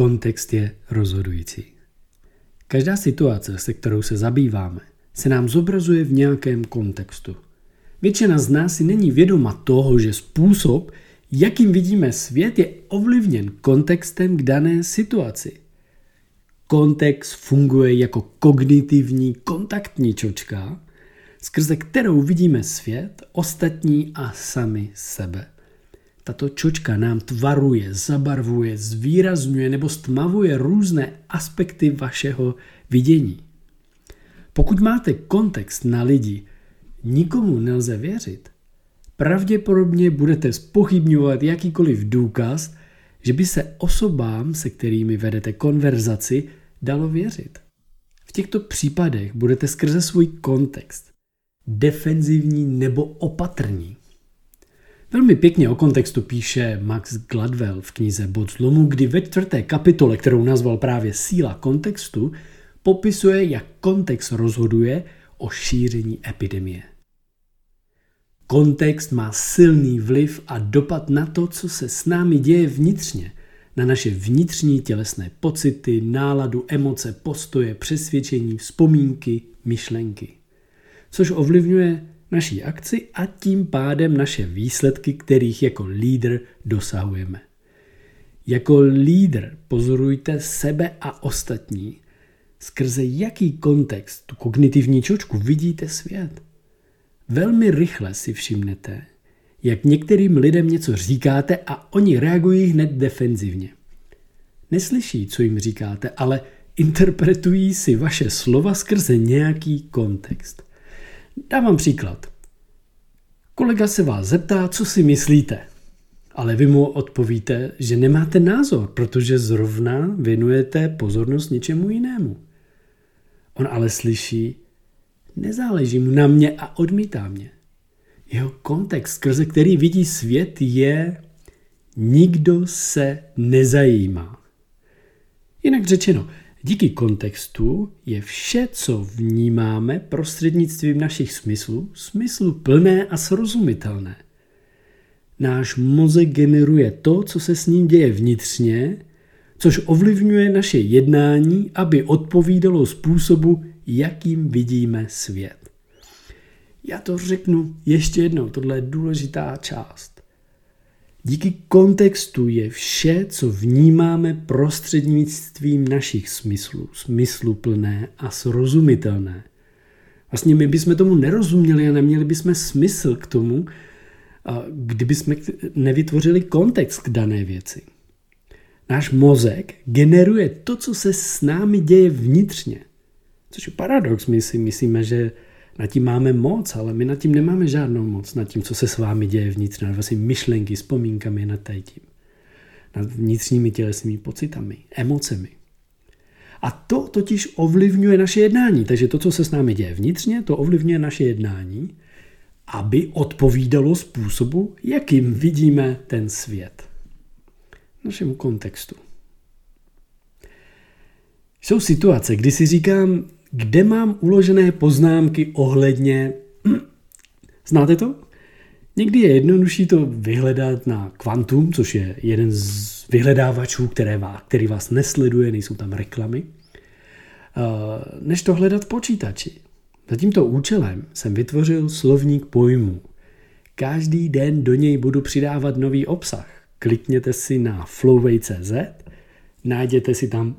kontext je rozhodující. Každá situace, se kterou se zabýváme, se nám zobrazuje v nějakém kontextu. Většina z nás si není vědoma toho, že způsob, jakým vidíme svět, je ovlivněn kontextem k dané situaci. Kontext funguje jako kognitivní kontaktní čočka, skrze kterou vidíme svět, ostatní a sami sebe. Tato čočka nám tvaruje, zabarvuje, zvýrazňuje nebo stmavuje různé aspekty vašeho vidění. Pokud máte kontext na lidi, nikomu nelze věřit, pravděpodobně budete spochybňovat jakýkoliv důkaz, že by se osobám, se kterými vedete konverzaci, dalo věřit. V těchto případech budete skrze svůj kontext defenzivní nebo opatrní. Velmi pěkně o kontextu píše Max Gladwell v knize Bod zlomu, kdy ve čtvrté kapitole, kterou nazval právě Síla kontextu, popisuje, jak kontext rozhoduje o šíření epidemie. Kontext má silný vliv a dopad na to, co se s námi děje vnitřně, na naše vnitřní tělesné pocity, náladu, emoce, postoje, přesvědčení, vzpomínky, myšlenky. Což ovlivňuje naší akci a tím pádem naše výsledky, kterých jako lídr dosahujeme. Jako lídr pozorujte sebe a ostatní, skrze jaký kontext, tu kognitivní čočku, vidíte svět. Velmi rychle si všimnete, jak některým lidem něco říkáte a oni reagují hned defenzivně. Neslyší, co jim říkáte, ale interpretují si vaše slova skrze nějaký kontext. Dávám příklad. Kolega se vás zeptá, co si myslíte, ale vy mu odpovíte, že nemáte názor, protože zrovna věnujete pozornost něčemu jinému. On ale slyší, nezáleží mu na mě a odmítá mě. Jeho kontext, skrze který vidí svět, je nikdo se nezajímá. Jinak řečeno, díky kontextu je vše, co vnímáme prostřednictvím našich smyslů, smyslu plné a srozumitelné. Náš mozek generuje to, co se s ním děje vnitřně, což ovlivňuje naše jednání, aby odpovídalo způsobu, jakým vidíme svět. Já to řeknu ještě jednou, tohle je důležitá část. Díky kontextu je vše, co vnímáme prostřednictvím našich smyslů, smysluplné a srozumitelné. Vlastně my bychom tomu nerozuměli a neměli bychom smysl k tomu, kdyby jsme nevytvořili kontext k dané věci. Náš mozek generuje to, co se s námi děje vnitřně. Což je paradox, my si myslíme, že nad tím máme moc, ale my nad tím nemáme žádnou moc, nad tím, co se s vámi děje vnitř, nad vašimi myšlenky, vzpomínkami, nad tím. Nad vnitřními tělesnými pocitami, emocemi. A to totiž ovlivňuje naše jednání. Takže to, co se s námi děje vnitřně, to ovlivňuje naše jednání, aby odpovídalo způsobu, jakým vidíme ten svět. Našemu kontextu. Jsou situace, kdy si říkám, kde mám uložené poznámky ohledně... Znáte to? Někdy je jednodušší to vyhledat na Quantum, což je jeden z vyhledávačů, které vás, který vás nesleduje, nejsou tam reklamy, eh, než to hledat počítači. Za tímto účelem jsem vytvořil slovník pojmů. Každý den do něj budu přidávat nový obsah. Klikněte si na flowway.cz, najděte si tam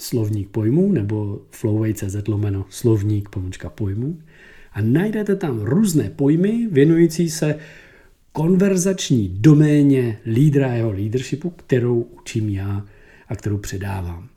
slovník pojmů nebo flowway.cz lomeno slovník pomočka pojmů a najdete tam různé pojmy věnující se konverzační doméně lídra jeho leadershipu, kterou učím já a kterou předávám.